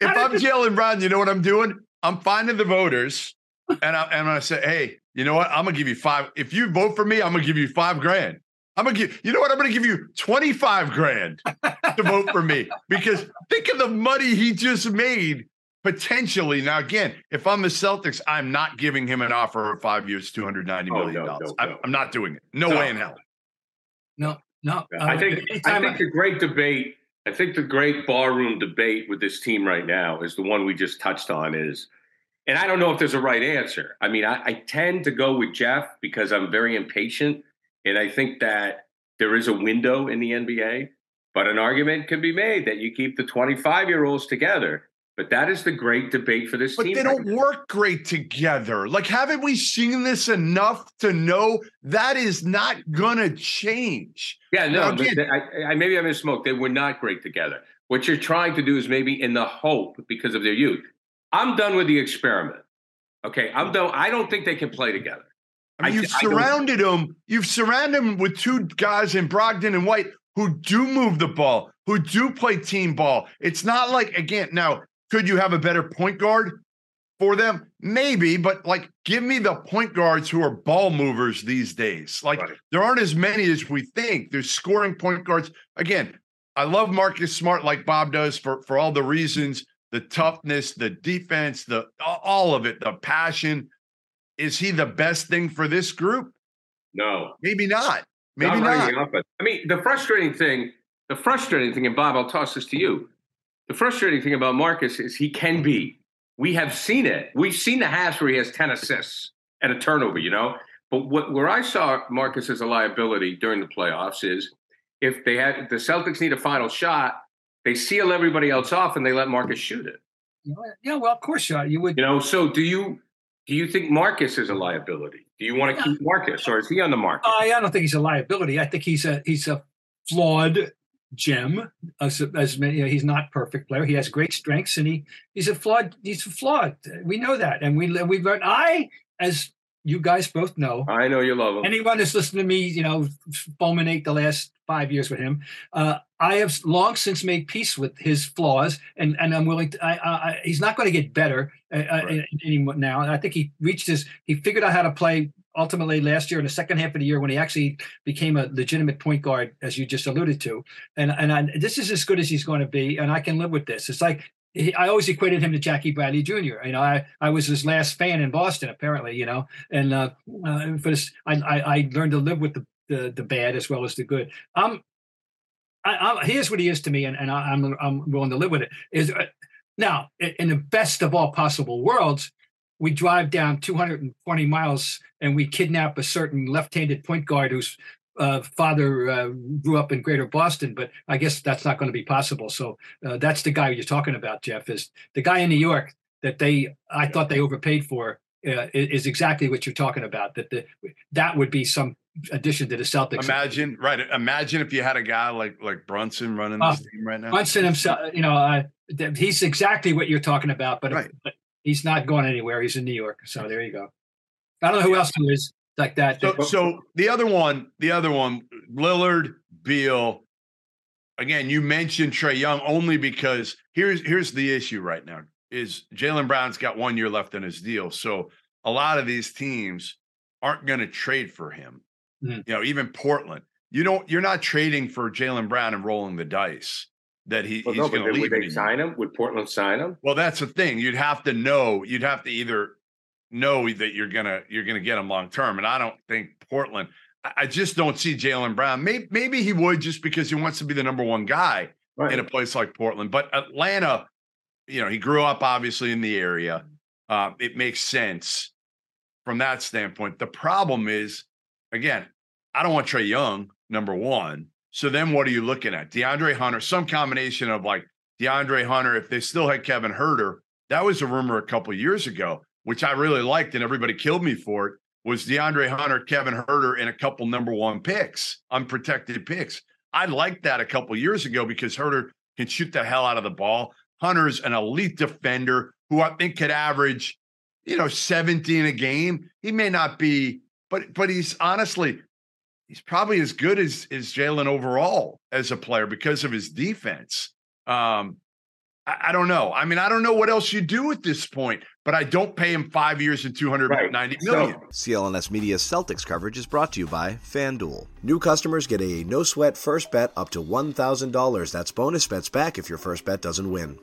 If I'm Jaylen Brown, you know what I'm doing? I'm finding the voters and, I, and I'm going to say, hey, you know what? I'm going to give you five. If you vote for me, I'm going to give you five grand. I'm going to give, you know what? I'm going to give you 25 grand to vote for me because think of the money he just made potentially. Now, again, if I'm the Celtics, I'm not giving him an offer of five years, $290 million. Oh, no, no, I'm, no. I'm not doing it. No, No. way in hell. No, no. I uh, think I anytime think the great debate, I think the great barroom debate with this team right now is the one we just touched on is and I don't know if there's a right answer. I mean, I, I tend to go with Jeff because I'm very impatient. And I think that there is a window in the NBA, but an argument can be made that you keep the 25 year olds together. But that is the great debate for this But team. But they don't work great together. Like, haven't we seen this enough to know that is not gonna change? Yeah, no, Now, again- I, I, maybe I misspoke. They were not great together. What you're trying to do is maybe in the hope because of their youth. I'm done with the experiment. Okay, I'm done. I don't think they can play together. I mean, I- you've surrounded them. You've surrounded them with two guys in Brogdon and White who do move the ball, who do play team ball. It's not like again. Now, could you have a better point guard for them? Maybe, but like, give me the point guards who are ball movers these days. Like, Right. there aren't as many as we think. There's scoring point guards. Again, I love Marcus Smart like Bob does for for all the reasons, the toughness, the defense, the all of it, the passion. Is he the best thing for this group? No, Maybe not. Maybe not not. I mean, the frustrating thing, the frustrating thing, and Bob, I'll toss this to you. The frustrating thing about Marcus is he can be. We have seen it. We've seen the halves where he has 10 assists and a turnover, you know? But what where I saw Marcus as a liability during the playoffs is if they had the Celtics need a final shot, they seal everybody else off and they let Marcus shoot it. yeah, well, of course, uh, you would. You know, so do you do you think Marcus is a liability? Do you want to keep Marcus or is he on the market? I, I don't think he's a liability. I think he's a he's a flawed gem. As, as many, you know, he's not perfect player. He has great strengths, and he he's a flawed. He's a flawed. We know that, and we we've learned. I, as you guys both know, I know you love him. anyone that's listened to me, you know, fulminate the last five years with him. Uh, I have long since made peace with his flaws, and and I'm willing to. I, I, I he's not going to get better uh, uh, Right. anymore now. And I think he reached his. He figured out how to play ultimately last year in the second half of the year when he actually became a legitimate point guard, as you just alluded to. And and I, this is as good as he's going to be, and I can live with this. It's like. he- I always equated him to Jackie Bradley Jr. You know, I, I was his last fan in Boston, apparently. You know, and uh, uh, for this, I, I I learned to live with the the, the bad as well as the good. Um, I, I, here's what he is to me, and, and I, I'm I'm willing to live with it. Is uh, now in the best of all possible worlds, we drive down 220 miles and we kidnap a certain left-handed point guard whose uh, father uh, grew up in Greater Boston, but I guess that's not going to be possible. So uh, that's the guy you're talking about, Jeff. Is the guy in New York that they I thought they overpaid for uh, is, exactly what you're talking about. That the that would be some addition to the Celtics. Imagine, right? Imagine if you had a guy like like Brunson running this Uh, team right now. Brunson himself, you know, uh, he's exactly what you're talking about, but, Right. but he's not going anywhere. He's in New York, so there you go. I don't know who else there is like that. So, so the other one, the other one, Lillard, Beal. Again, you mentioned Trae Young only because here's here's the issue right now: is Jaylen Brown's got one year left in his deal, so a lot of these teams aren't going to trade for him. Mhm. You know, even Portland. You don't. You're not trading for Jaylen Brown and rolling the dice that he, Well, he's no, going to leave. would they sign him? Would Portland sign him? Well, that's the thing. You'd have to know. You'd have to either know that you're gonna you're gonna get him long term, and I don't think Portland. I, I just don't see Jaylen Brown. Maybe maybe he would just because he wants to be the number one guy Right. in a place like Portland. But Atlanta, you know, he grew up obviously in the area. Uh, it makes sense from that standpoint. The problem is, again, I don't want Trae Young number one. So then what are you looking at? DeAndre Hunter, some combination of like DeAndre Hunter, if they still had Kevin Huerter, that was a rumor a couple years ago, which I really liked, and everybody killed me for it. Was DeAndre Hunter, Kevin Huerter, and a couple number one picks, unprotected picks. I liked that a couple years ago because Huerter can shoot the hell out of the ball. Hunter's an elite defender who I think could average, you know, 17 a game. He may not be, but but he's honestly, he's probably as good as as Jaylen overall as a player because of his defense. Um, I, I, don't know. I mean, I don't know what else you do at this point, but I don't pay him five years and two hundred ninety million. So, CLNS Media's Celtics coverage is brought to you by FanDuel. New customers get a no sweat first bet up to $1,000. That's bonus bets back if your first bet doesn't win.